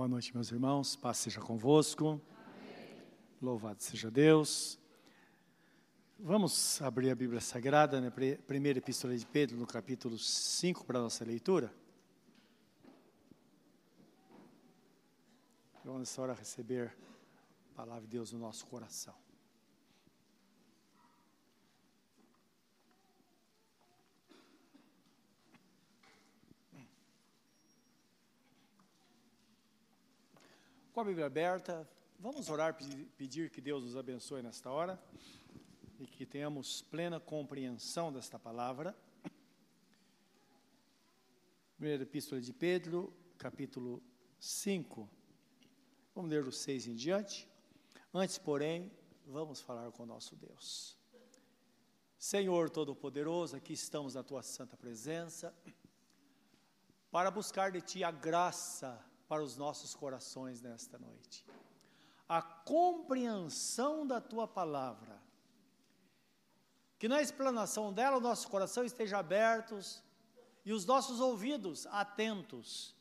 Boa noite, meus irmãos. Paz seja convosco. Amém. Louvado seja Deus. Vamos abrir a Bíblia Sagrada, na primeira epístola de Pedro, no capítulo 5, para a nossa leitura. Vamos nessa hora receber a palavra de Deus no nosso coração. Com a Bíblia aberta, vamos orar, pedir que Deus nos abençoe nesta hora e que tenhamos plena compreensão desta palavra. Primeira Epístola de Pedro, capítulo 5. Vamos ler do 6 em diante. Antes, porém, vamos falar com o nosso Deus. Senhor Todo-Poderoso, aqui estamos na tua santa presença para buscar de ti a graça para os nossos corações nesta noite. A compreensão da tua palavra. Que na explanação dela o nosso coração esteja abertos e os nossos ouvidos atentos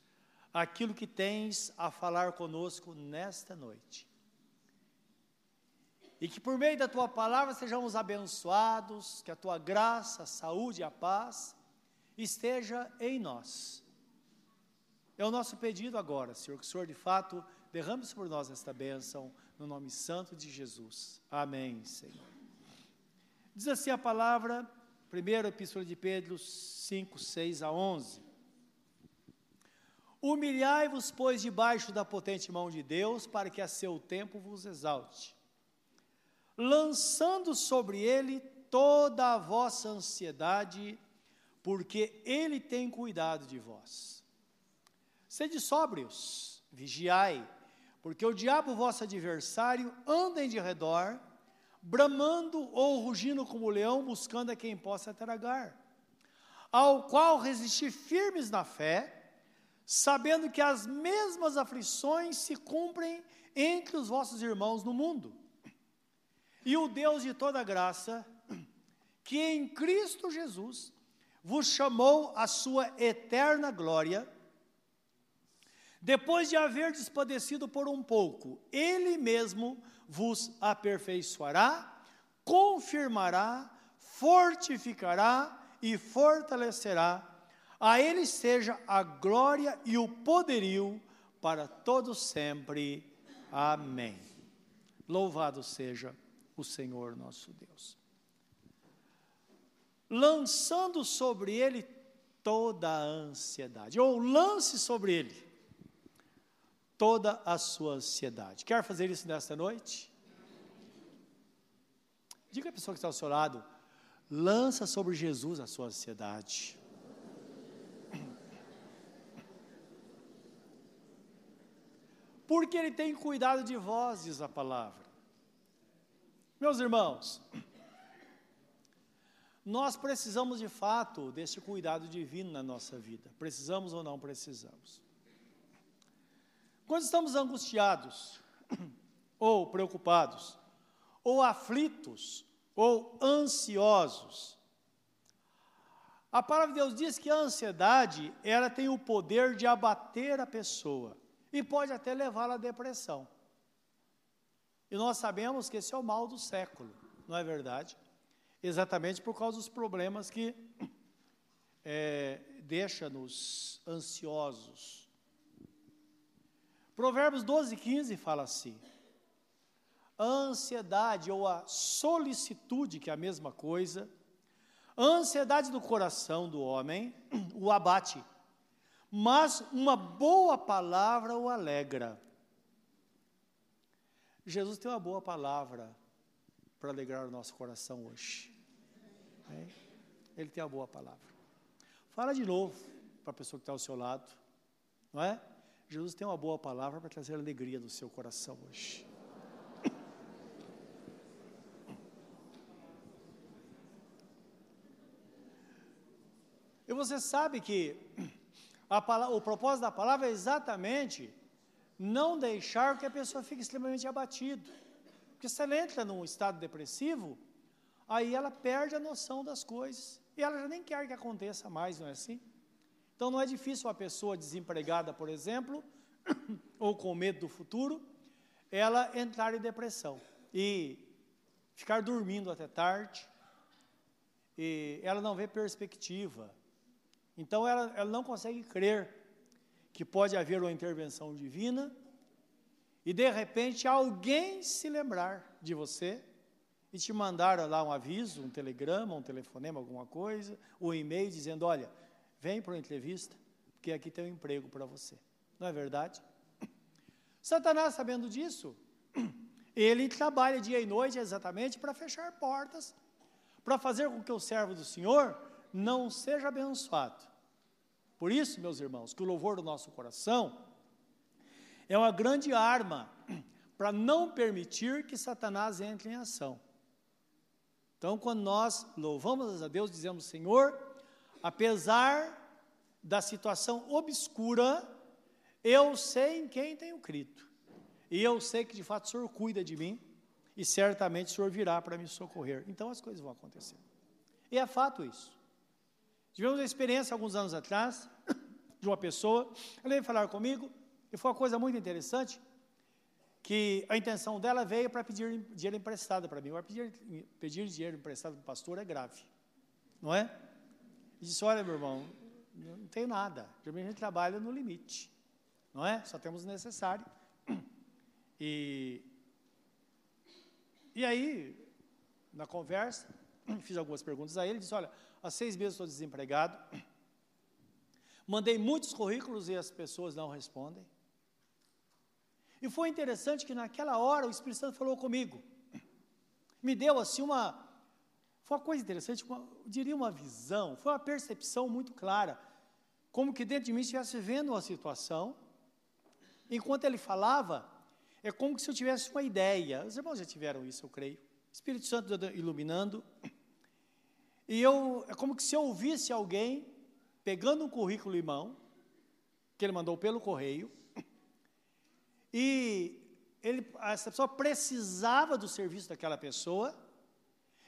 àquilo que tens a falar conosco nesta noite. E que por meio da tua palavra sejamos abençoados, que a tua graça, a saúde e a paz esteja em nós é o nosso pedido agora, Senhor, que o Senhor de fato derrame sobre nós esta bênção, no nome santo de Jesus. Amém, Senhor. Diz assim a palavra, primeira epístola de Pedro 5, 6 a 11. Humilhai-vos, pois, debaixo da potente mão de Deus, para que a seu tempo vos exalte, lançando sobre ele toda a vossa ansiedade, porque ele tem cuidado de vós. Sede sóbrios, vigiai, porque o diabo, vosso adversário, anda em de redor, bramando ou rugindo como leão, buscando a quem possa tragar. Ao qual resisti firmes na fé, sabendo que as mesmas aflições se cumprem entre os vossos irmãos no mundo. E o Deus de toda graça, que em Cristo Jesus vos chamou à sua eterna glória, depois de haver despadecido por um pouco, ele mesmo vos aperfeiçoará, confirmará, fortificará e fortalecerá. A ele seja a glória e o poderio para todos sempre. Amém. Louvado seja o Senhor nosso Deus. Lançando sobre ele toda a ansiedade, ou lance sobre ele toda a sua ansiedade. Quer fazer isso nesta noite? Diga à pessoa que está ao seu lado, lança sobre Jesus a sua ansiedade. Porque Ele tem cuidado de vós, diz a palavra. Meus irmãos, nós precisamos de fato desse cuidado divino na nossa vida. Precisamos ou não precisamos? Quando estamos angustiados, ou preocupados, ou aflitos, ou ansiosos, a palavra de Deus diz que a ansiedade, ela tem o poder de abater a pessoa e pode até levá-la à depressão. E nós sabemos que esse é o mal do século, não é verdade? Exatamente por causa dos problemas que é, deixa-nos ansiosos, Provérbios 12, 15 fala assim: a ansiedade ou a solicitude, que é a mesma coisa, a ansiedade do coração do homem o abate, mas uma boa palavra o alegra. Jesus tem uma boa palavra para alegrar o nosso coração hoje. Ele tem uma boa palavra. Fala de novo para a pessoa que está ao seu lado, não é? Jesus tem uma boa palavra para trazer alegria no seu coração hoje. E você sabe que a, o propósito da palavra é exatamente não deixar que a pessoa fique extremamente abatido. Porque se ela entra num estado depressivo, aí ela perde a noção das coisas. E ela já nem quer que aconteça mais, não é assim? Então não é difícil uma pessoa desempregada, por exemplo, ou com medo do futuro, ela entrar em depressão e ficar dormindo até tarde, e ela não vê perspectiva. Então ela, ela não consegue crer que pode haver uma intervenção divina e de repente alguém se lembrar de você e te mandar lá um aviso, um telegrama, um telefonema, alguma coisa, um e-mail dizendo: olha, vem para uma entrevista, porque aqui tem um emprego para você. Não é verdade? Satanás, sabendo disso, ele trabalha dia e noite exatamente para fechar portas, para fazer com que o servo do Senhor não seja abençoado. Por isso, meus irmãos, que o louvor do nosso coração é uma grande arma para não permitir que Satanás entre em ação. Então, quando nós louvamos a Deus, dizemos: Senhor, apesar da situação obscura, eu sei em quem tenho crido. E eu sei que de fato o Senhor cuida de mim e certamente o Senhor virá para me socorrer. Então as coisas vão acontecer. E é fato isso. Tivemos uma experiência alguns anos atrás de uma pessoa, ela veio falar comigo e foi uma coisa muito interessante que a intenção dela veio para pedir dinheiro emprestado para mim. Agora, pedir, pedir dinheiro emprestado para o pastor é grave, não é? E disse: Olha, meu irmão, não tem nada. Geralmente a gente trabalha no limite, não é? Só temos o necessário. E, e aí, na conversa, fiz algumas perguntas a ele. Disse: Olha, há seis meses estou desempregado. Mandei muitos currículos e as pessoas não respondem. E foi interessante que naquela hora o Espírito Santo falou comigo. Me deu assim uma. Foi uma coisa interessante, uma, eu diria uma visão, foi uma percepção muito clara. Como que dentro de mim estivesse vendo uma situação. Enquanto ele falava, é como se eu tivesse uma ideia. Os irmãos já tiveram isso, eu creio. Espírito Santo iluminando. E eu, é como se eu ouvisse alguém pegando um currículo em mão, que ele mandou pelo correio, e ele, essa pessoa precisava do serviço daquela pessoa,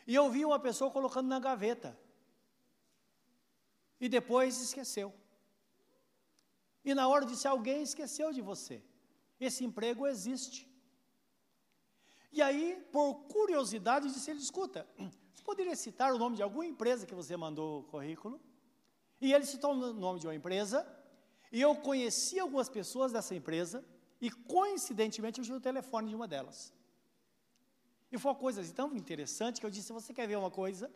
e eu vi uma pessoa colocando na gaveta. E depois esqueceu. E na hora disse: alguém esqueceu de você. Esse emprego existe. E aí, por curiosidade, disse ele: escuta, você poderia citar o nome de alguma empresa que você mandou o currículo? E ele citou o nome de uma empresa, e eu conheci algumas pessoas dessa empresa, e coincidentemente eu tive o telefone de uma delas. E foi uma coisa tão interessante que eu disse: Você quer ver uma coisa?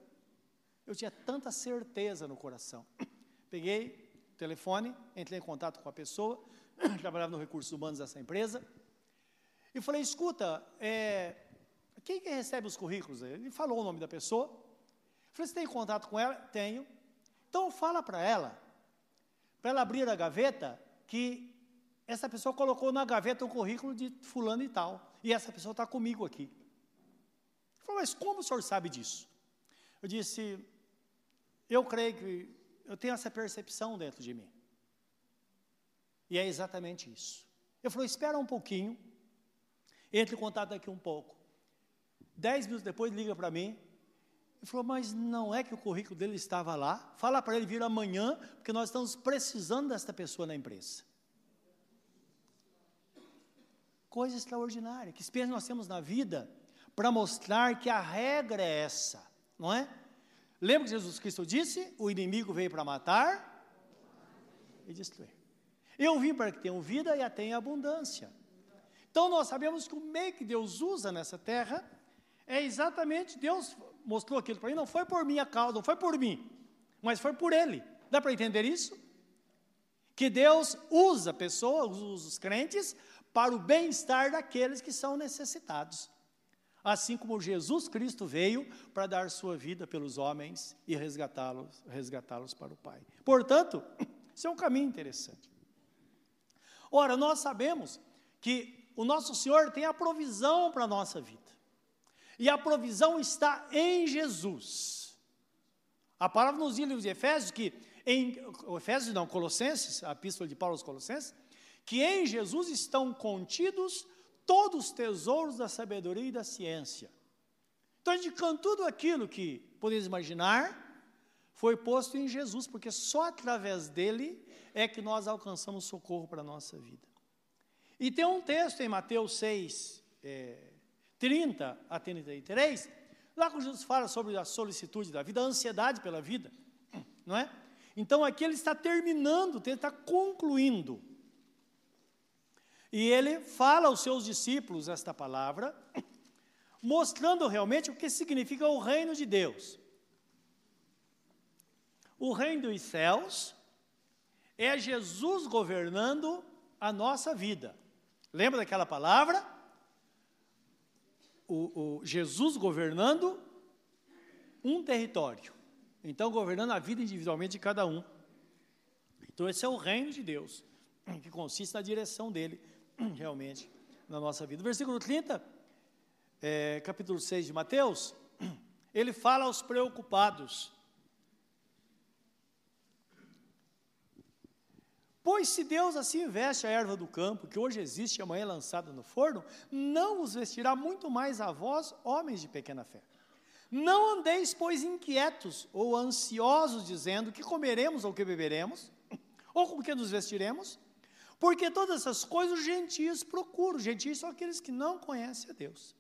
Eu tinha tanta certeza no coração. Peguei o telefone, entrei em contato com a pessoa, trabalhava no recursos humanos dessa empresa, e falei: Escuta, é, quem que recebe os currículos? Ele falou o nome da pessoa. Falei: Você tem contato com ela? Tenho. Então fala para ela, para ela abrir a gaveta, que essa pessoa colocou na gaveta o currículo de fulano e tal. E essa pessoa está comigo aqui. Ele falou, mas como o senhor sabe disso? Eu disse, eu creio que eu tenho essa percepção dentro de mim. E é exatamente isso. Eu falei, espera um pouquinho, entre em contato daqui um pouco. Dez minutos depois, liga para mim. Ele falou, mas não é que o currículo dele estava lá? Fala para ele vir amanhã, porque nós estamos precisando desta pessoa na empresa. coisa extraordinária, que experiência nós temos na vida para mostrar que a regra é essa, não é? Lembra que Jesus Cristo disse: o inimigo veio para matar e destruir. Eu vim para que tenham vida e a tenham abundância. Então nós sabemos que o meio que Deus usa nessa terra é exatamente Deus mostrou aquilo para mim, não foi por minha causa, não foi por mim, mas foi por Ele. Dá para entender isso? Que Deus usa pessoas, usa os crentes para o bem-estar daqueles que são necessitados. Assim como Jesus Cristo veio para dar sua vida pelos homens e resgatá-los resgatá-los para o Pai. Portanto, isso é um caminho interessante. Ora, nós sabemos que o nosso Senhor tem a provisão para a nossa vida. E a provisão está em Jesus. A palavra nos diz de Efésios que em Efésios não, Colossenses, a epístola de Paulo aos Colossenses, que em Jesus estão contidos todos os tesouros da sabedoria e da ciência. Então, indicando tudo aquilo que podemos imaginar, foi posto em Jesus, porque só através dele é que nós alcançamos socorro para a nossa vida. E tem um texto em Mateus 6, é, 30 a 33, lá que Jesus fala sobre a solicitude da vida, a ansiedade pela vida, não é? Então aqui ele está terminando, ele está concluindo. E ele fala aos seus discípulos esta palavra, mostrando realmente o que significa o reino de Deus. O reino dos céus é Jesus governando a nossa vida. Lembra daquela palavra? O, o, Jesus governando um território. Então, governando a vida individualmente de cada um. Então, esse é o reino de Deus, que consiste na direção dele, realmente, na nossa vida. Versículo 30, é, capítulo 6 de Mateus, ele fala aos preocupados. Pois se Deus assim veste a erva do campo, que hoje existe e amanhã é lançada no forno, não os vestirá muito mais a vós, homens de pequena fé. Não andeis, pois, inquietos ou ansiosos, dizendo que comeremos ou que beberemos, ou com que nos vestiremos, porque todas essas coisas os gentios procuram. Os gentios são aqueles que não conhecem a Deus.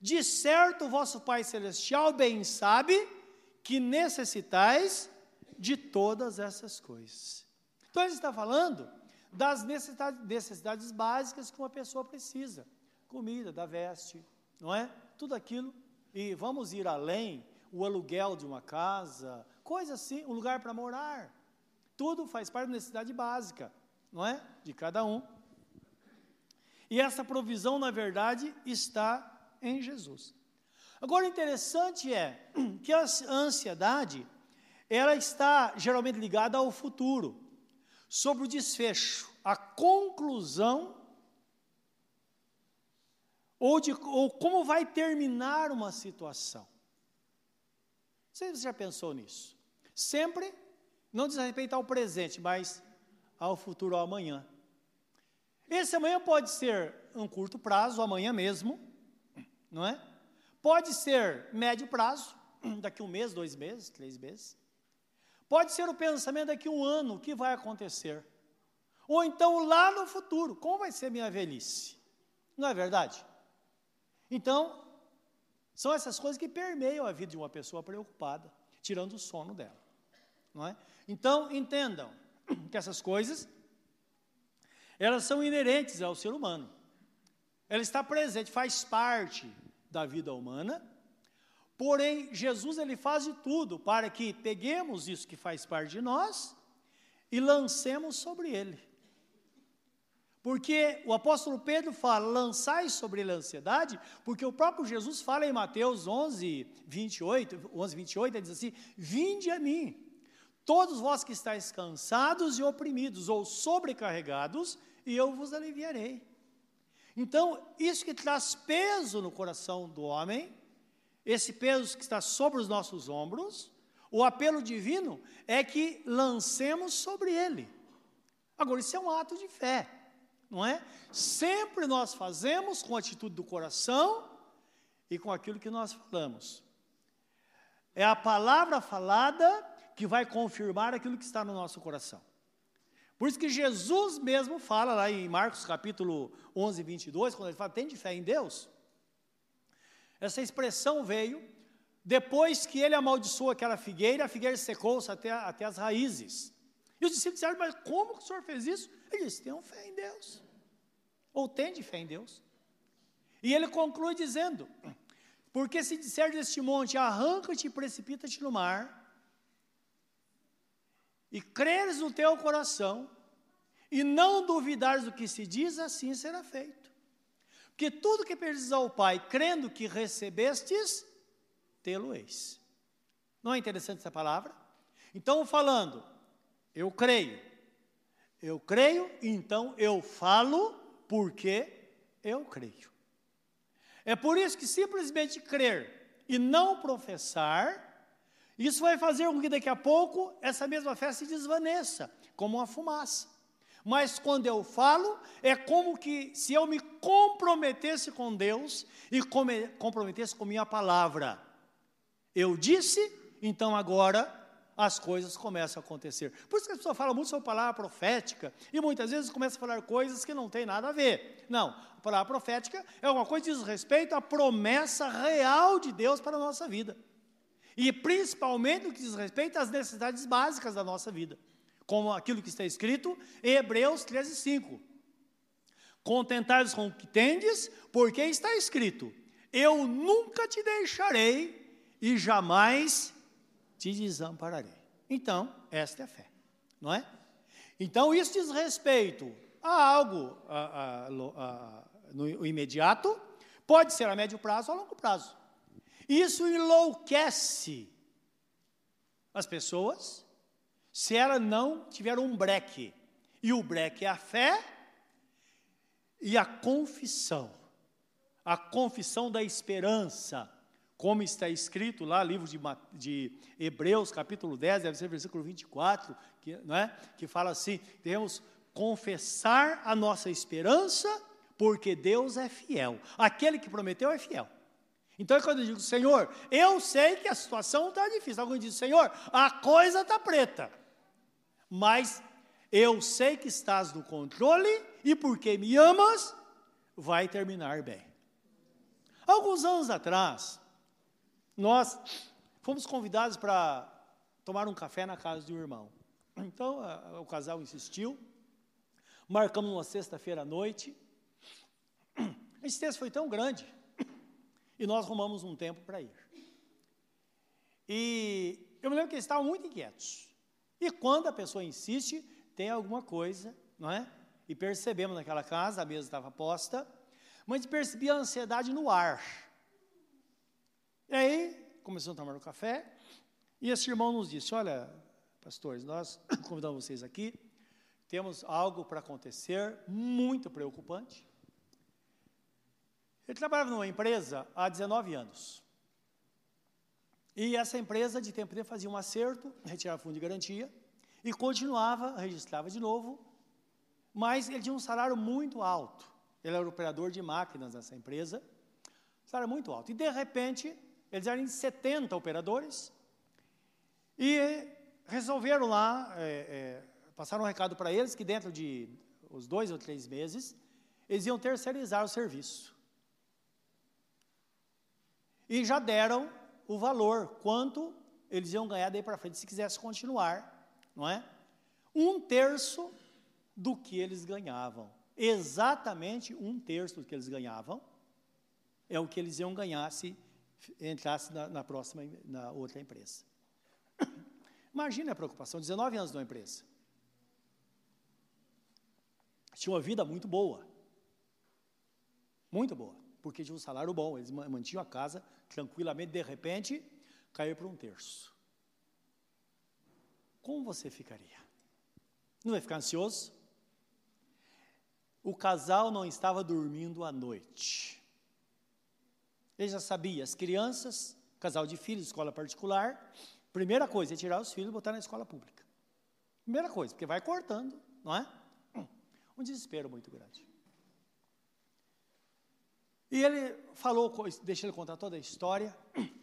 De certo, o vosso Pai Celestial bem sabe que necessitais de todas essas coisas. Então, ele está falando das necessidades, necessidades básicas que uma pessoa precisa: comida, da veste, não é? Tudo aquilo. E vamos ir além: o aluguel de uma casa, coisa assim, um lugar para morar. Tudo faz parte da necessidade básica, não é? De cada um. E essa provisão, na verdade, está em Jesus. Agora, o interessante é que a ansiedade, ela está geralmente ligada ao futuro, sobre o desfecho, a conclusão, ou, de, ou como vai terminar uma situação. Você já pensou nisso? Sempre, não diz respeito ao presente, mas ao futuro, ao amanhã. Esse amanhã pode ser um curto prazo, amanhã mesmo, não é? Pode ser médio prazo, daqui um mês, dois meses, três meses. Pode ser o pensamento daqui um ano, o que vai acontecer. Ou então lá no futuro, como vai ser minha velhice? Não é verdade? Então, são essas coisas que permeiam a vida de uma pessoa preocupada, tirando o sono dela. Não é? Então, entendam que essas coisas, elas são inerentes ao ser humano. Ela está presente, faz parte da vida humana. Porém, Jesus ele faz de tudo para que peguemos isso que faz parte de nós e lancemos sobre ele. Porque o apóstolo Pedro fala, lançai sobre ele a ansiedade, porque o próprio Jesus fala em Mateus 11, 28, 11, 28, ele diz assim, vinde a mim, todos vós que estáis cansados e oprimidos ou sobrecarregados, e eu vos aliviarei. Então, isso que traz peso no coração do homem, esse peso que está sobre os nossos ombros, o apelo divino é que lancemos sobre ele. Agora, isso é um ato de fé, não é? Sempre nós fazemos com a atitude do coração e com aquilo que nós falamos. É a palavra falada que vai confirmar aquilo que está no nosso coração. Por isso que Jesus mesmo fala lá em Marcos capítulo 11, 22, quando ele fala, tem de fé em Deus. Essa expressão veio depois que ele amaldiçoou aquela figueira, a figueira secou-se até, até as raízes. E os discípulos disseram, mas como que o senhor fez isso? Ele disse, tenham fé em Deus. Ou tem de fé em Deus. E ele conclui dizendo, porque se disser deste monte, arranca-te e precipita-te no mar, e creres no teu coração, e não duvidares do que se diz, assim será feito. Porque tudo que pedis ao Pai, crendo que recebestes, tê-lo-eis. Não é interessante essa palavra? Então, falando, eu creio, eu creio, então eu falo porque eu creio. É por isso que simplesmente crer e não professar isso vai fazer com que daqui a pouco essa mesma fé se desvaneça, como uma fumaça. Mas quando eu falo, é como que se eu me comprometesse com Deus e comprometesse com minha palavra. Eu disse, então agora as coisas começam a acontecer. Por isso que as pessoas falam muito sobre a palavra profética e muitas vezes começam a falar coisas que não têm nada a ver. Não, a palavra profética é uma coisa que diz respeito à promessa real de Deus para a nossa vida. E principalmente no que diz respeito às necessidades básicas da nossa vida, como aquilo que está escrito em Hebreus 13, 5. Contentados com o que tendes, porque está escrito: Eu nunca te deixarei e jamais te desampararei. Então, esta é a fé, não é? Então, isso diz respeito a algo a, a, a, no imediato, pode ser a médio prazo ou a longo prazo. Isso enlouquece as pessoas se ela não tiver um breque. E o breque é a fé e a confissão. A confissão da esperança como está escrito lá, livro de, de Hebreus, capítulo 10, deve ser versículo 24, que, não é? que fala assim: devemos confessar a nossa esperança, porque Deus é fiel. Aquele que prometeu é fiel. Então, é quando eu digo, Senhor, eu sei que a situação está difícil. Alguém diz, Senhor, a coisa está preta, mas eu sei que estás no controle e porque me amas, vai terminar bem. Alguns anos atrás, nós fomos convidados para tomar um café na casa de um irmão. Então, a, o casal insistiu, marcamos uma sexta-feira à noite. A insistência foi tão grande e nós arrumamos um tempo para ir. E eu me lembro que eles estavam muito inquietos. E quando a pessoa insiste, tem alguma coisa, não é? E percebemos naquela casa, a mesa estava posta, mas percebi a ansiedade no ar. E aí, começamos a tomar o café, e esse irmão nos disse: Olha, pastores, nós convidamos vocês aqui, temos algo para acontecer muito preocupante. Ele trabalhava numa empresa há 19 anos. E essa empresa, de tempo em tempo, fazia um acerto, retirava fundo de garantia e continuava, registrava de novo, mas ele tinha um salário muito alto. Ele era operador de máquinas nessa empresa, salário muito alto. E, de repente, eles eram em 70 operadores e resolveram lá, é, é, passaram um recado para eles que dentro de os dois ou três meses, eles iam terceirizar o serviço. E já deram o valor, quanto eles iam ganhar daí para frente se quisesse continuar, não é? Um terço do que eles ganhavam. Exatamente um terço do que eles ganhavam é o que eles iam ganhar se entrasse na, na próxima, na outra empresa. Imagina a preocupação, 19 anos numa empresa. Tinha uma vida muito boa. Muito boa, porque tinha um salário bom, eles mantinham a casa tranquilamente, de repente, caiu para um terço. Como você ficaria? Não vai ficar ansioso? O casal não estava dormindo à noite. Ele já sabia, as crianças, casal de filhos, escola particular, primeira coisa é tirar os filhos e botar na escola pública. Primeira coisa, porque vai cortando, não é? Um desespero muito grande. E ele falou, deixa ele contar toda a história.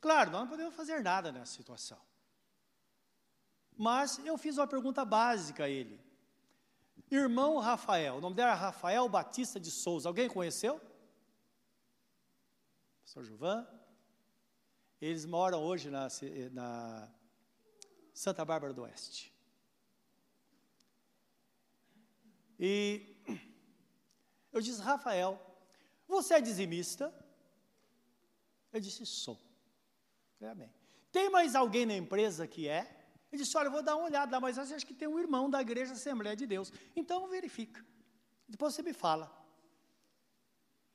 Claro, nós não podemos fazer nada nessa situação. Mas eu fiz uma pergunta básica a ele. Irmão Rafael, o nome dele era Rafael Batista de Souza. Alguém conheceu? pastor Juvan. Eles moram hoje na, na Santa Bárbara do Oeste. E eu disse, Rafael, você é dizimista? Ele disse, sou. Falei, bem. Tem mais alguém na empresa que é? Ele disse, olha, eu vou dar uma olhada mas eu acho que tem um irmão da igreja Assembleia de Deus. Então verifica. Depois você me fala.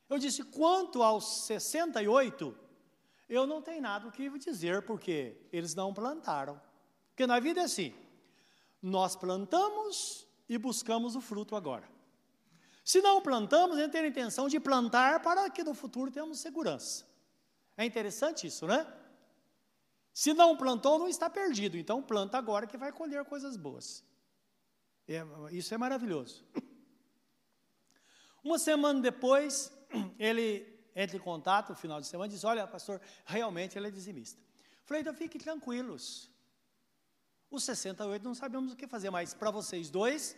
Eu disse: quanto aos 68, eu não tenho nada o que dizer, porque eles não plantaram. Porque na vida é assim: nós plantamos e buscamos o fruto agora. Se não plantamos, a tem a intenção de plantar para que no futuro tenhamos segurança. É interessante isso, né? Se não plantou, não está perdido. Então planta agora que vai colher coisas boas. É, isso é maravilhoso. Uma semana depois, ele entra em contato no final de semana diz: Olha, pastor, realmente ele é dizimista. Falei, então fiquem tranquilos. Os 68 não sabemos o que fazer, mas para vocês dois,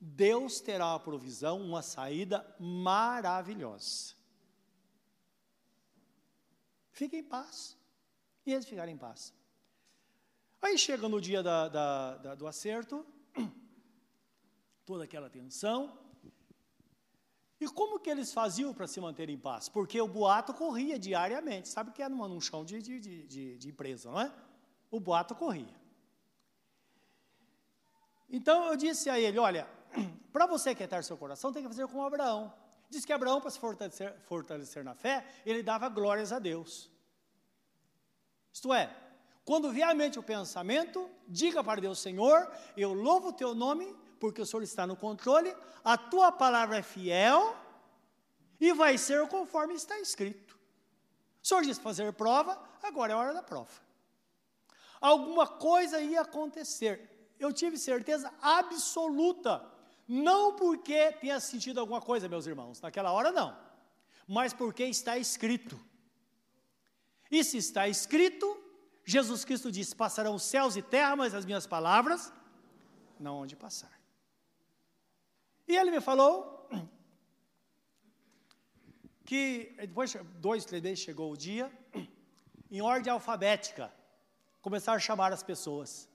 Deus terá uma provisão, uma saída maravilhosa. Fiquem em paz. E eles ficaram em paz. Aí chega no dia da, da, da, do acerto, toda aquela tensão. E como que eles faziam para se manter em paz? Porque o boato corria diariamente. Sabe que é numa, num chão de, de, de, de empresa, não é? O boato corria. Então eu disse a ele: olha, para você quietar seu coração, tem que fazer como Abraão. Diz que Abraão, para se fortalecer, fortalecer na fé, ele dava glórias a Deus. Isto é, quando vier à mente o pensamento, diga para Deus: Senhor, eu louvo o teu nome, porque o Senhor está no controle, a tua palavra é fiel e vai ser conforme está escrito. O Senhor disse fazer prova, agora é hora da prova. Alguma coisa ia acontecer eu tive certeza absoluta. Não porque tenha sentido alguma coisa, meus irmãos, naquela hora não, mas porque está escrito. E se está escrito, Jesus Cristo disse: Passarão céus e terra, mas as minhas palavras não hão de passar. E ele me falou que depois, dois, três meses, chegou o dia, em ordem alfabética, começaram a chamar as pessoas.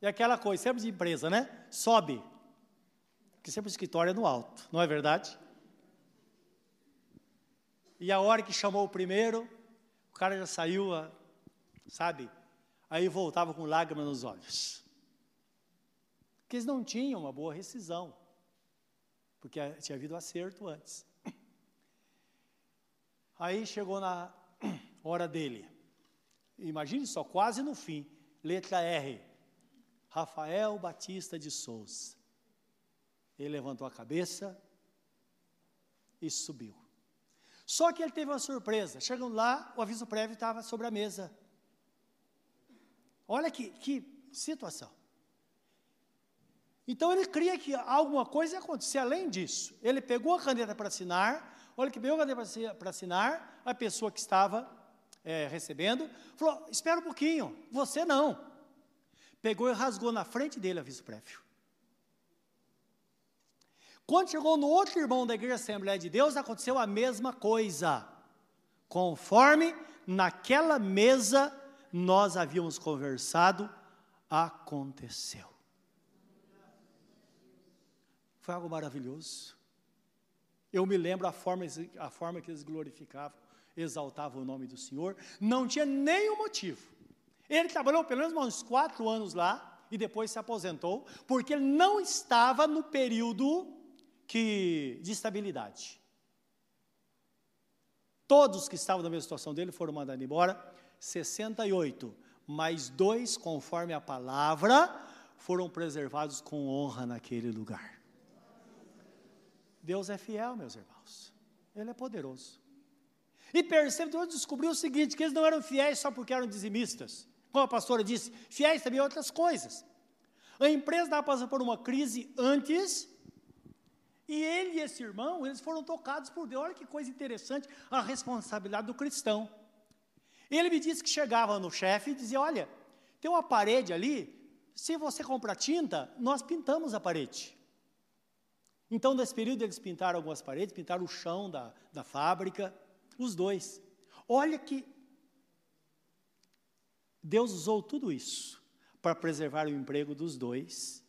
E aquela coisa, sempre de empresa, né? Sobe. Porque sempre o escritório é no alto, não é verdade? E a hora que chamou o primeiro, o cara já saiu, sabe? Aí voltava com lágrimas nos olhos. Porque eles não tinham uma boa rescisão. Porque tinha havido acerto antes. Aí chegou na hora dele. Imagine só, quase no fim. Letra R. Rafael Batista de Souza. Ele levantou a cabeça e subiu. Só que ele teve uma surpresa. Chegando lá, o aviso prévio estava sobre a mesa. Olha que, que situação. Então ele cria que alguma coisa ia acontecer além disso. Ele pegou a caneta para assinar, olha que pegou a caneta para assinar, a pessoa que estava é, recebendo, falou: espera um pouquinho, você não pegou e rasgou na frente dele aviso prévio. Quando chegou no outro irmão da igreja Assembleia de Deus, aconteceu a mesma coisa. Conforme naquela mesa nós havíamos conversado, aconteceu. Foi algo maravilhoso. Eu me lembro a forma, a forma que eles glorificavam, exaltavam o nome do Senhor. Não tinha nenhum motivo ele trabalhou pelo menos uns quatro anos lá e depois se aposentou, porque ele não estava no período que, de estabilidade. Todos que estavam na mesma situação dele foram mandados embora, 68, mais dois, conforme a palavra, foram preservados com honra naquele lugar. Deus é fiel, meus irmãos. Ele é poderoso. E Deus descobriu o seguinte: que eles não eram fiéis só porque eram dizimistas. Como a pastora disse, fiéis também outras coisas. A empresa estava passando por uma crise antes, e ele e esse irmão, eles foram tocados por Deus. Olha que coisa interessante, a responsabilidade do cristão. Ele me disse que chegava no chefe e dizia: Olha, tem uma parede ali, se você comprar tinta, nós pintamos a parede. Então, nesse período, eles pintaram algumas paredes, pintaram o chão da, da fábrica, os dois. Olha que Deus usou tudo isso para preservar o emprego dos dois,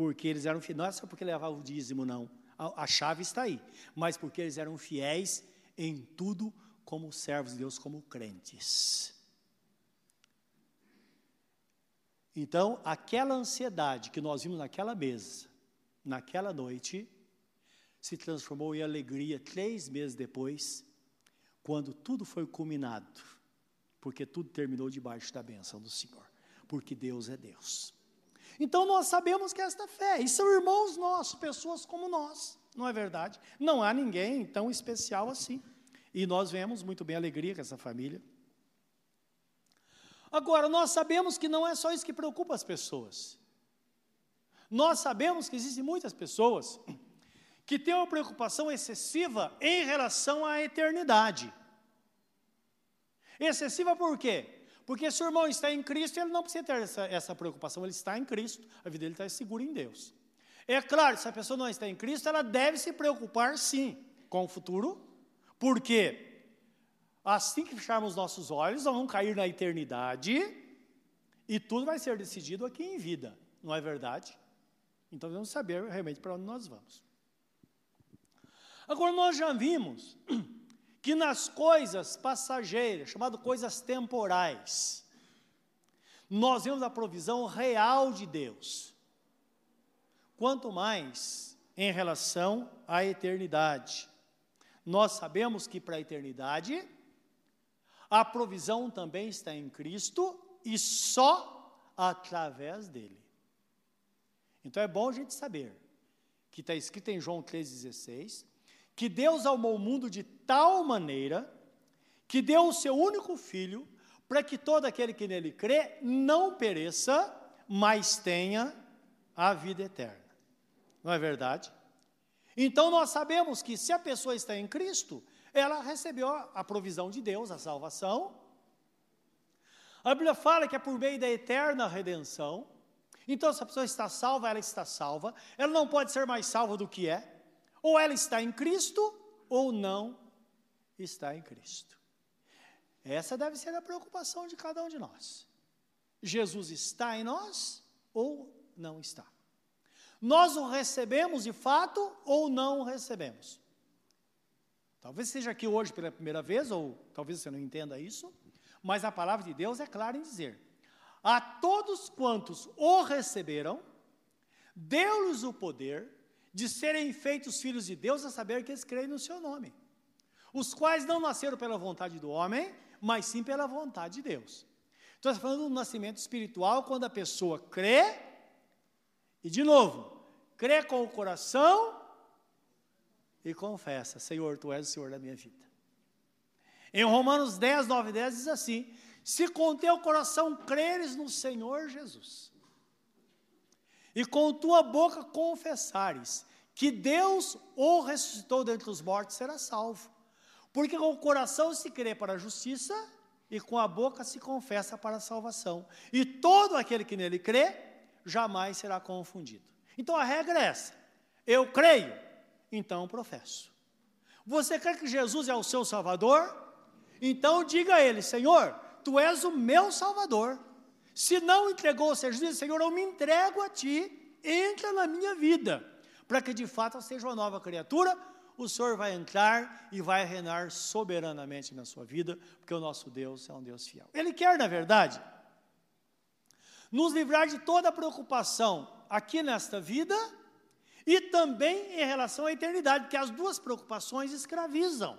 porque eles eram fiéis, não é só porque levavam o dízimo, não, a, a chave está aí, mas porque eles eram fiéis em tudo como servos de Deus, como crentes. Então, aquela ansiedade que nós vimos naquela mesa, naquela noite, se transformou em alegria três meses depois, quando tudo foi culminado porque tudo terminou debaixo da bênção do Senhor, porque Deus é Deus. Então nós sabemos que esta fé, e são irmãos nossos, pessoas como nós, não é verdade? Não há ninguém tão especial assim. E nós vemos muito bem a alegria com essa família. Agora, nós sabemos que não é só isso que preocupa as pessoas. Nós sabemos que existem muitas pessoas que têm uma preocupação excessiva em relação à eternidade. Excessiva por quê? Porque se o irmão está em Cristo, ele não precisa ter essa, essa preocupação, ele está em Cristo, a vida dele está segura em Deus. É claro, se a pessoa não está em Cristo, ela deve se preocupar sim com o futuro, porque assim que fecharmos nossos olhos, nós vamos cair na eternidade e tudo vai ser decidido aqui em vida, não é verdade? Então vamos saber realmente para onde nós vamos. Agora nós já vimos que nas coisas passageiras, chamado coisas temporais, nós vemos a provisão real de Deus. Quanto mais em relação à eternidade. Nós sabemos que para a eternidade, a provisão também está em Cristo e só através dele. Então é bom a gente saber que está escrito em João 3,16 que Deus amou o mundo de tal maneira que deu o seu único filho para que todo aquele que nele crê não pereça, mas tenha a vida eterna. Não é verdade? Então nós sabemos que se a pessoa está em Cristo, ela recebeu a provisão de Deus, a salvação. A Bíblia fala que é por meio da eterna redenção. Então, se a pessoa está salva, ela está salva. Ela não pode ser mais salva do que é. Ou ela está em Cristo, ou não está em Cristo. Essa deve ser a preocupação de cada um de nós. Jesus está em nós ou não está? Nós o recebemos de fato ou não o recebemos? Talvez seja aqui hoje pela primeira vez, ou talvez você não entenda isso, mas a palavra de Deus é clara em dizer: a todos quantos o receberam, deu-lhes o poder de serem feitos filhos de Deus, a saber que eles creem no seu nome, os quais não nasceram pela vontade do homem, mas sim pela vontade de Deus. Então, está falando do nascimento espiritual, quando a pessoa crê, e de novo, crê com o coração e confessa: Senhor, tu és o Senhor da minha vida. Em Romanos 10, 9 e 10 diz assim: Se com teu coração creres no Senhor Jesus, e com tua boca confessares que Deus o ressuscitou dentre os mortos, será salvo. Porque com o coração se crê para a justiça e com a boca se confessa para a salvação. E todo aquele que nele crê jamais será confundido. Então a regra é essa: eu creio, então professo. Você crê que Jesus é o seu Salvador? Então diga a Ele: Senhor, Tu és o meu Salvador. Se não entregou, ou seja, diz, Senhor, eu me entrego a Ti, entra na minha vida, para que de fato eu seja uma nova criatura, o Senhor vai entrar e vai reinar soberanamente na sua vida, porque o nosso Deus é um Deus fiel. Ele quer, na verdade, nos livrar de toda preocupação aqui nesta vida e também em relação à eternidade, porque as duas preocupações escravizam.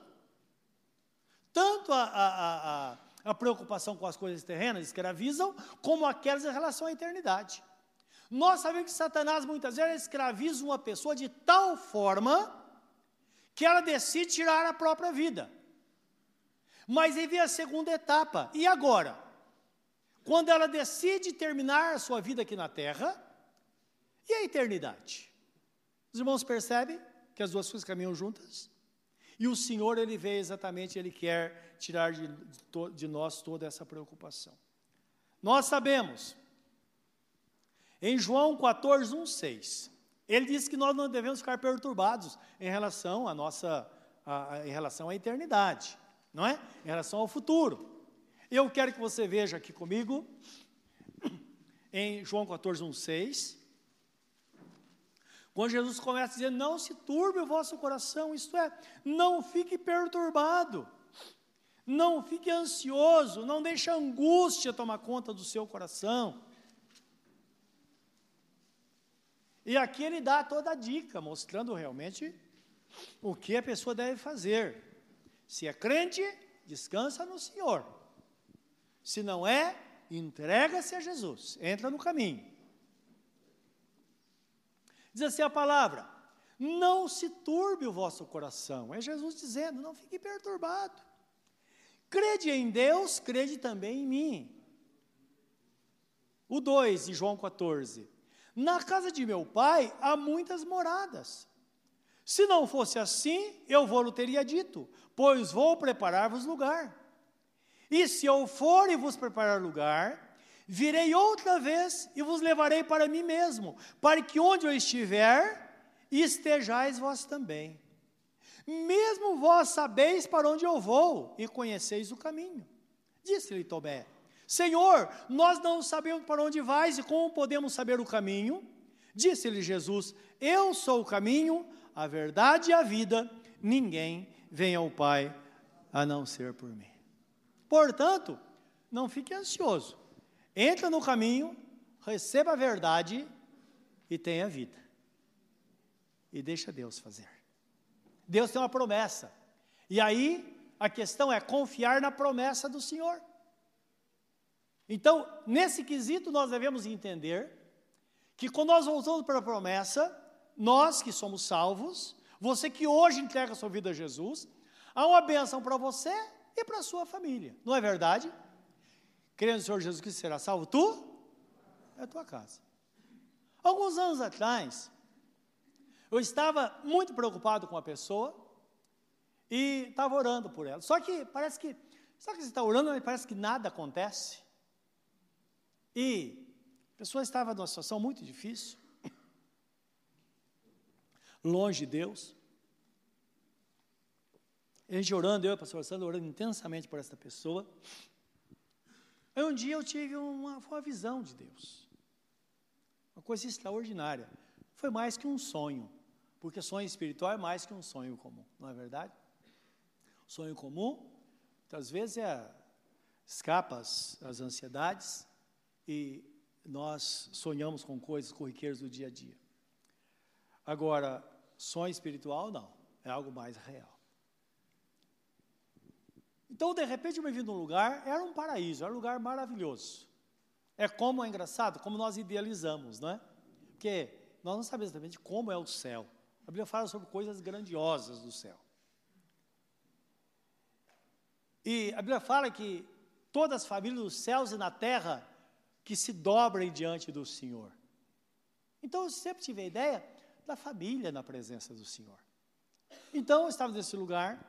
Tanto a, a, a, a preocupação com as coisas terrenas escravizam, como aquelas em relação à eternidade. Nós sabemos que Satanás muitas vezes escraviza uma pessoa de tal forma que ela decide tirar a própria vida. Mas aí vem a segunda etapa. E agora? Quando ela decide terminar a sua vida aqui na terra, e a eternidade? Os irmãos percebem que as duas coisas caminham juntas? E o Senhor, Ele vê exatamente, Ele quer tirar de, de nós toda essa preocupação. Nós sabemos, em João 14, 1, 6, ele diz que nós não devemos ficar perturbados em relação à nossa, a, a, em relação à eternidade, não é? Em relação ao futuro. Eu quero que você veja aqui comigo, em João 14, 1, 6, quando Jesus começa a dizer: Não se turbe o vosso coração, isto é, não fique perturbado, não fique ansioso, não deixe a angústia tomar conta do seu coração. E aqui ele dá toda a dica, mostrando realmente o que a pessoa deve fazer. Se é crente, descansa no Senhor. Se não é, entrega-se a Jesus, entra no caminho. Diz assim a palavra: não se turbe o vosso coração. É Jesus dizendo: não fique perturbado. Crede em Deus, crede também em mim. O 2 de João 14. Na casa de meu pai há muitas moradas. Se não fosse assim, eu vou-lhe teria dito, pois vou preparar-vos lugar. E se eu for e vos preparar lugar, virei outra vez e vos levarei para mim mesmo, para que onde eu estiver, estejais vós também. Mesmo vós sabeis para onde eu vou e conheceis o caminho. Disse-lhe Tomé: Senhor, nós não sabemos para onde vais e como podemos saber o caminho. Disse-lhe Jesus: Eu sou o caminho, a verdade e a vida. Ninguém vem ao Pai a não ser por mim. Portanto, não fique ansioso. Entra no caminho, receba a verdade e tenha vida. E deixa Deus fazer. Deus tem uma promessa. E aí a questão é confiar na promessa do Senhor. Então, nesse quesito, nós devemos entender que quando nós voltamos para a promessa, nós que somos salvos, você que hoje entrega a sua vida a Jesus, há uma bênção para você e para a sua família. Não é verdade? Crendo no Senhor Jesus que será salvo tu é a tua casa. Alguns anos atrás, eu estava muito preocupado com a pessoa e estava orando por ela. Só que parece que, sabe que você está orando e parece que nada acontece? E a pessoa estava numa situação muito difícil, longe de Deus. A gente orando, eu e o pastor Sandro orando intensamente por essa pessoa. Aí um dia eu tive uma, uma visão de Deus. Uma coisa extraordinária. Foi mais que um sonho. Porque sonho espiritual é mais que um sonho comum, não é verdade? Sonho comum, muitas vezes é escapa as, as ansiedades e nós sonhamos com coisas corriqueiras do dia a dia. Agora, sonho espiritual não, é algo mais real. Então, de repente, eu me vi num lugar, era um paraíso, era um lugar maravilhoso. É como é engraçado, como nós idealizamos, não é? Porque nós não sabemos exatamente como é o céu. A Bíblia fala sobre coisas grandiosas do céu. E a Bíblia fala que todas as famílias dos céus e na terra que se dobrem diante do Senhor. Então eu sempre tive a ideia da família na presença do Senhor. Então eu estava nesse lugar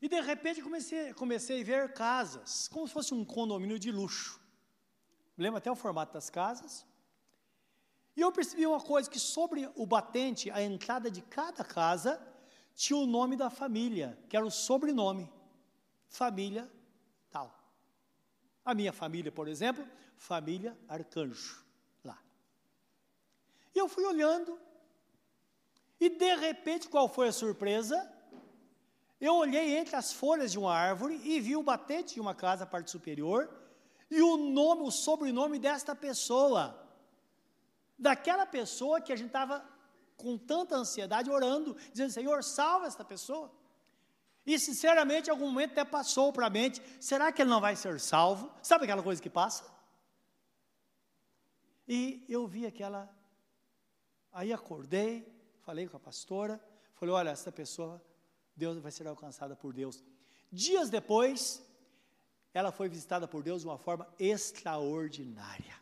e de repente comecei, comecei a ver casas, como se fosse um condomínio de luxo. Lembra até o formato das casas? E eu percebi uma coisa, que sobre o batente, a entrada de cada casa, tinha o nome da família, que era o sobrenome. Família. A minha família, por exemplo, família Arcanjo, lá. E eu fui olhando, e de repente, qual foi a surpresa? Eu olhei entre as folhas de uma árvore e vi o batente de uma casa, parte superior, e o nome, o sobrenome desta pessoa daquela pessoa que a gente estava com tanta ansiedade orando, dizendo: Senhor, salva esta pessoa. E sinceramente, algum momento até passou para a mente: será que ele não vai ser salvo? Sabe aquela coisa que passa? E eu vi aquela. Aí acordei, falei com a pastora, falei: olha, essa pessoa, Deus vai ser alcançada por Deus. Dias depois, ela foi visitada por Deus de uma forma extraordinária.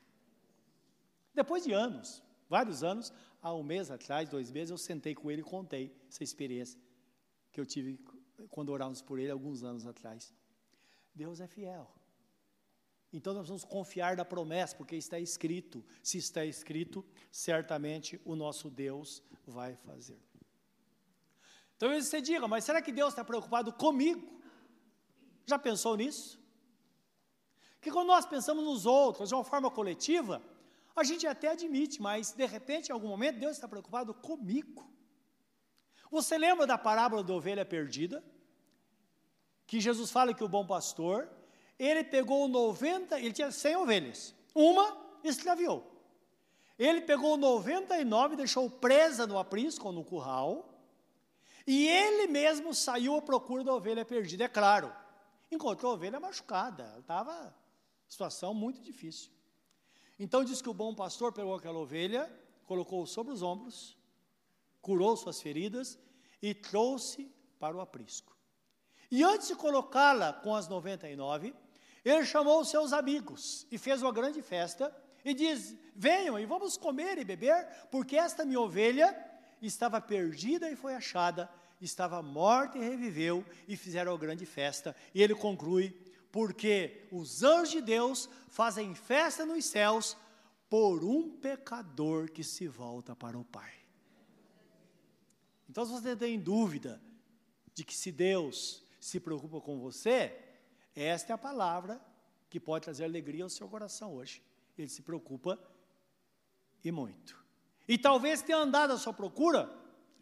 Depois de anos, vários anos, há um mês atrás, dois meses, eu sentei com ele e contei essa experiência que eu tive quando orávamos por ele alguns anos atrás. Deus é fiel. Então nós vamos confiar na promessa, porque está escrito. Se está escrito, certamente o nosso Deus vai fazer. Então você diga, mas será que Deus está preocupado comigo? Já pensou nisso? Que quando nós pensamos nos outros de uma forma coletiva, a gente até admite, mas de repente, em algum momento, Deus está preocupado comigo. Você lembra da parábola da ovelha perdida? Que Jesus fala que o bom pastor, ele pegou 90, ele tinha 100 ovelhas, uma extraviou. Ele pegou 99 e deixou presa no aprisco no curral, e ele mesmo saiu à procura da ovelha perdida, é claro. Encontrou a ovelha machucada, estava em situação muito difícil. Então diz que o bom pastor pegou aquela ovelha, colocou sobre os ombros, curou suas feridas e trouxe para o aprisco. E antes de colocá-la com as 99, ele chamou os seus amigos e fez uma grande festa e diz: Venham e vamos comer e beber, porque esta minha ovelha estava perdida e foi achada, estava morta e reviveu, e fizeram a grande festa. E ele conclui: porque os anjos de Deus fazem festa nos céus por um pecador que se volta para o Pai. Então, se você tem dúvida de que se Deus se preocupa com você, esta é a palavra que pode trazer alegria ao seu coração hoje. Ele se preocupa e muito. E talvez tenha andado à sua procura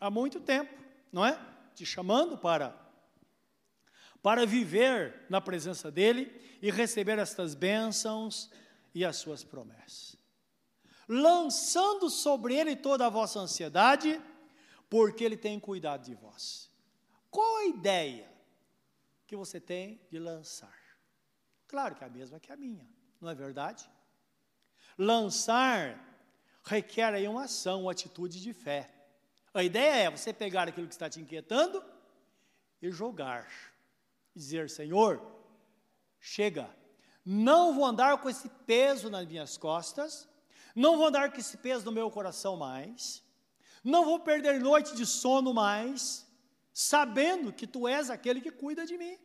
há muito tempo, não é? Te chamando para para viver na presença dele e receber estas bênçãos e as suas promessas. Lançando sobre ele toda a vossa ansiedade, porque ele tem cuidado de vós. Qual a ideia que você tem de lançar? Claro que é a mesma que a minha, não é verdade? Lançar requer aí uma ação, uma atitude de fé. A ideia é você pegar aquilo que está te inquietando e jogar. E dizer, Senhor, chega, não vou andar com esse peso nas minhas costas, não vou andar com esse peso no meu coração mais, não vou perder noite de sono mais, sabendo que tu és aquele que cuida de mim.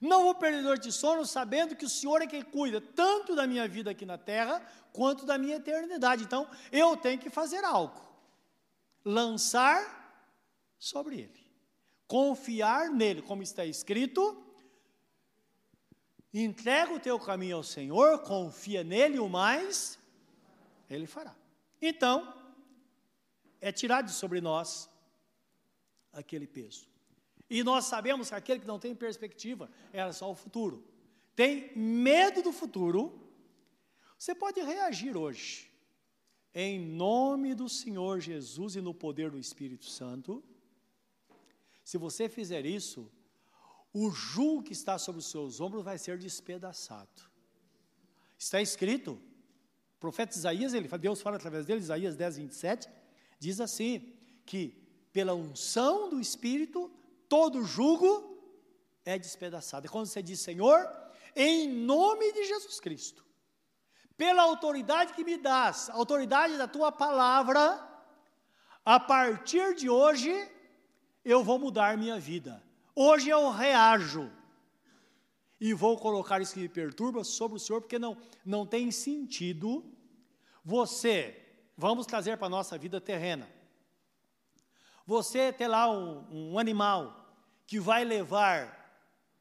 Não vou perder noite de sono sabendo que o Senhor é quem cuida tanto da minha vida aqui na terra, quanto da minha eternidade. Então, eu tenho que fazer algo. Lançar sobre ele. Confiar nele, como está escrito. Entrega o teu caminho ao Senhor, confia nele, o mais ele fará. Então, é tirar de sobre nós aquele peso. E nós sabemos que aquele que não tem perspectiva era só o futuro. Tem medo do futuro. Você pode reagir hoje, em nome do Senhor Jesus e no poder do Espírito Santo. Se você fizer isso, o jugo que está sobre os seus ombros vai ser despedaçado. Está escrito, o profeta Isaías, ele, Deus fala através dele, Isaías 10, 27, diz assim: que pela unção do Espírito, todo jugo é despedaçado. E quando você diz, Senhor, em nome de Jesus Cristo, pela autoridade que me dás, autoridade da tua palavra, a partir de hoje, eu vou mudar minha vida. Hoje eu reajo e vou colocar isso que me perturba sobre o Senhor, porque não, não tem sentido você vamos trazer para a nossa vida terrena. Você ter lá um, um animal que vai levar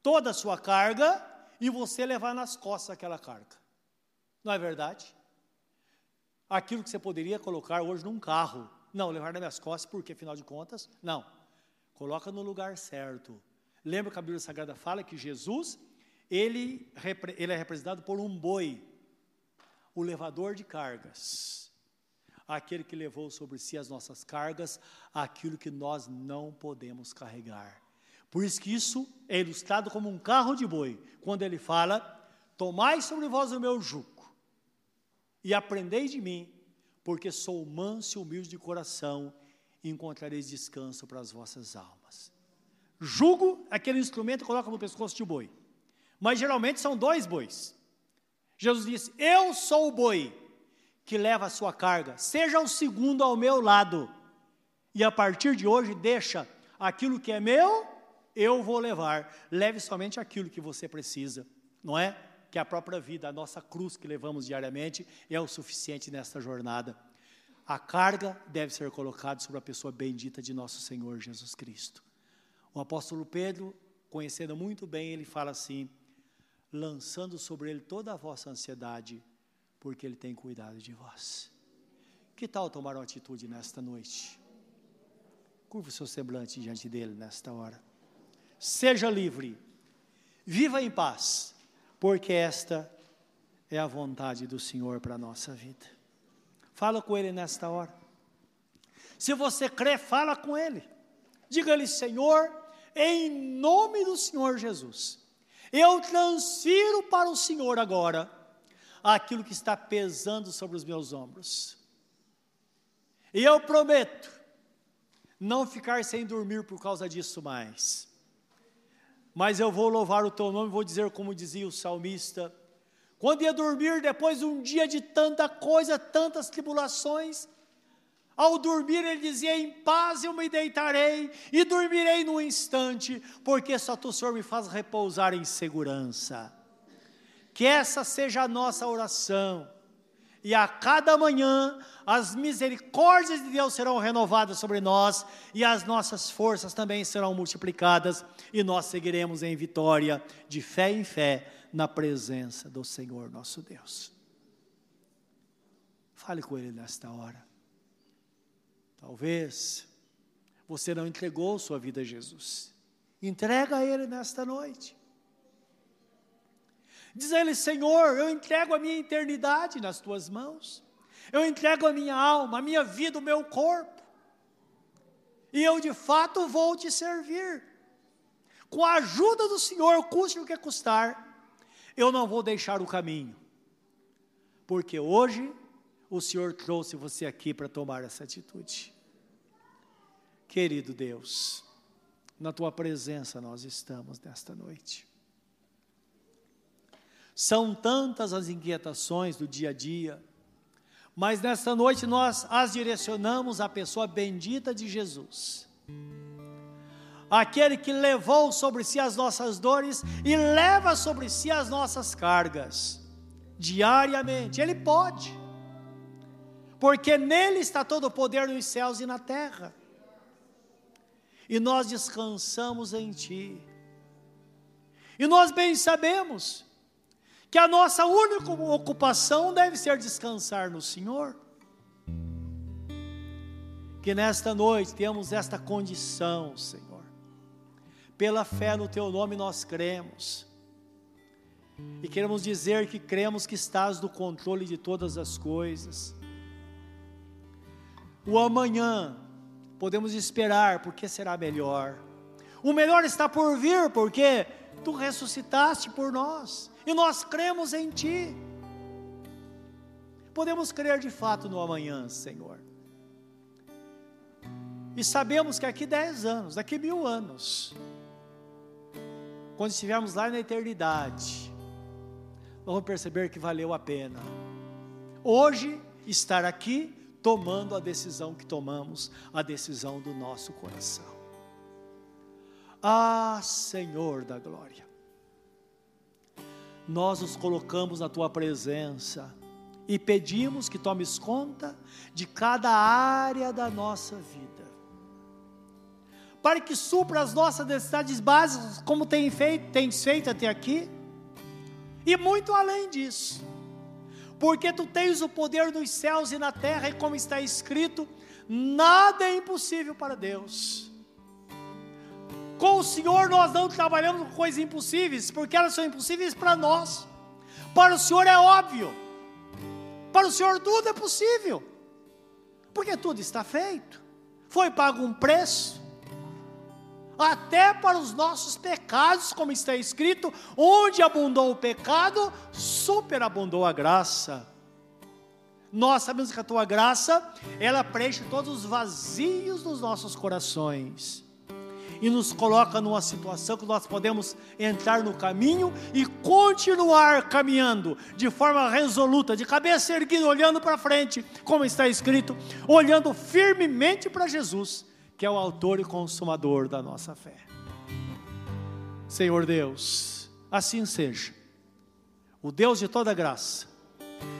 toda a sua carga e você levar nas costas aquela carga. Não é verdade? Aquilo que você poderia colocar hoje num carro. Não, levar nas minhas costas, porque afinal de contas, não. Coloca no lugar certo. Lembra que a Bíblia Sagrada fala que Jesus, ele, ele é representado por um boi, o levador de cargas aquele que levou sobre si as nossas cargas, aquilo que nós não podemos carregar. Por isso que isso é ilustrado como um carro de boi, quando ele fala: Tomai sobre vós o meu jugo e aprendei de mim, porque sou manso e humilde de coração, e encontrareis descanso para as vossas almas. Jugo é aquele instrumento que coloca no pescoço de boi, mas geralmente são dois bois. Jesus disse: Eu sou o boi, que leva a sua carga, seja o segundo ao meu lado. E a partir de hoje, deixa aquilo que é meu, eu vou levar. Leve somente aquilo que você precisa, não é? Que a própria vida, a nossa cruz que levamos diariamente, é o suficiente nesta jornada. A carga deve ser colocada sobre a pessoa bendita de nosso Senhor Jesus Cristo. O apóstolo Pedro, conhecendo muito bem, ele fala assim: lançando sobre ele toda a vossa ansiedade, porque Ele tem cuidado de vós. Que tal tomar uma atitude nesta noite? Curva o seu semblante diante dele nesta hora. Seja livre, viva em paz, porque esta é a vontade do Senhor para a nossa vida. Fala com Ele nesta hora. Se você crê, fala com Ele. Diga-lhe, Senhor, em nome do Senhor Jesus, eu transfiro para o Senhor agora aquilo que está pesando sobre os meus ombros. E eu prometo não ficar sem dormir por causa disso mais. Mas eu vou louvar o teu nome, vou dizer como dizia o salmista, quando ia dormir depois de um dia de tanta coisa, tantas tribulações, Ao dormir, ele dizia: Em paz eu me deitarei e dormirei num instante, porque só tu, Senhor, me faz repousar em segurança. Que essa seja a nossa oração. E a cada manhã as misericórdias de Deus serão renovadas sobre nós e as nossas forças também serão multiplicadas e nós seguiremos em vitória, de fé em fé, na presença do Senhor nosso Deus. Fale com Ele nesta hora. Talvez você não entregou sua vida a Jesus. Entrega a Ele nesta noite. Diz a Ele, Senhor, eu entrego a minha eternidade nas tuas mãos. Eu entrego a minha alma, a minha vida, o meu corpo. E eu de fato vou te servir. Com a ajuda do Senhor, custe o que custar, eu não vou deixar o caminho. Porque hoje o Senhor trouxe você aqui para tomar essa atitude. Querido Deus, na tua presença nós estamos nesta noite. São tantas as inquietações do dia a dia, mas nesta noite nós as direcionamos à pessoa bendita de Jesus. Aquele que levou sobre si as nossas dores e leva sobre si as nossas cargas, diariamente. Ele pode, porque nele está todo o poder nos céus e na terra. E nós descansamos em Ti. E nós bem sabemos que a nossa única ocupação deve ser descansar no Senhor. Que nesta noite temos esta condição, Senhor. Pela fé no Teu nome nós cremos. E queremos dizer que cremos que estás no controle de todas as coisas. O amanhã podemos esperar, porque será melhor. O melhor está por vir, porque tu ressuscitaste por nós e nós cremos em Ti. Podemos crer de fato no amanhã, Senhor. E sabemos que aqui dez anos, daqui mil anos, quando estivermos lá na eternidade, vamos perceber que valeu a pena. Hoje, estar aqui tomando a decisão que tomamos, a decisão do nosso coração. Ah, Senhor da glória nós nos colocamos na tua presença e pedimos que tomes conta de cada área da nossa vida. Para que supra as nossas necessidades básicas, como tem feito, tens feito até aqui, e muito além disso. Porque tu tens o poder nos céus e na terra, e como está escrito, nada é impossível para Deus. Com o Senhor nós não trabalhamos com coisas impossíveis, porque elas são impossíveis para nós. Para o Senhor é óbvio. Para o Senhor tudo é possível. Porque tudo está feito. Foi pago um preço. Até para os nossos pecados, como está escrito, onde abundou o pecado, superabundou a graça. Nós sabemos que a tua graça, ela preenche todos os vazios dos nossos corações e nos coloca numa situação que nós podemos entrar no caminho e continuar caminhando de forma resoluta, de cabeça erguida, olhando para frente, como está escrito, olhando firmemente para Jesus, que é o autor e consumador da nossa fé. Senhor Deus, assim seja. O Deus de toda graça,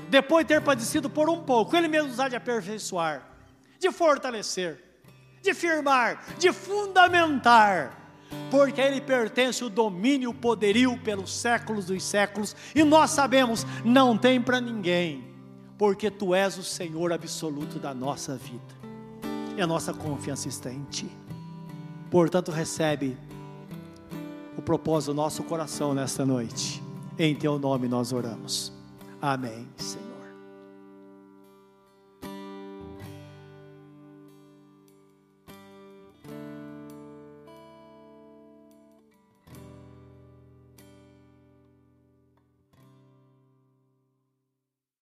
depois de ter padecido por um pouco, Ele mesmo nos há de aperfeiçoar, de fortalecer, de firmar, de fundamentar, porque Ele pertence o domínio, o poderio pelos séculos dos séculos, e nós sabemos, não tem para ninguém, porque Tu és o Senhor absoluto da nossa vida, e a nossa confiança está em Ti. Portanto, recebe o propósito do nosso coração nesta noite. Em Teu nome nós oramos. Amém, Senhor.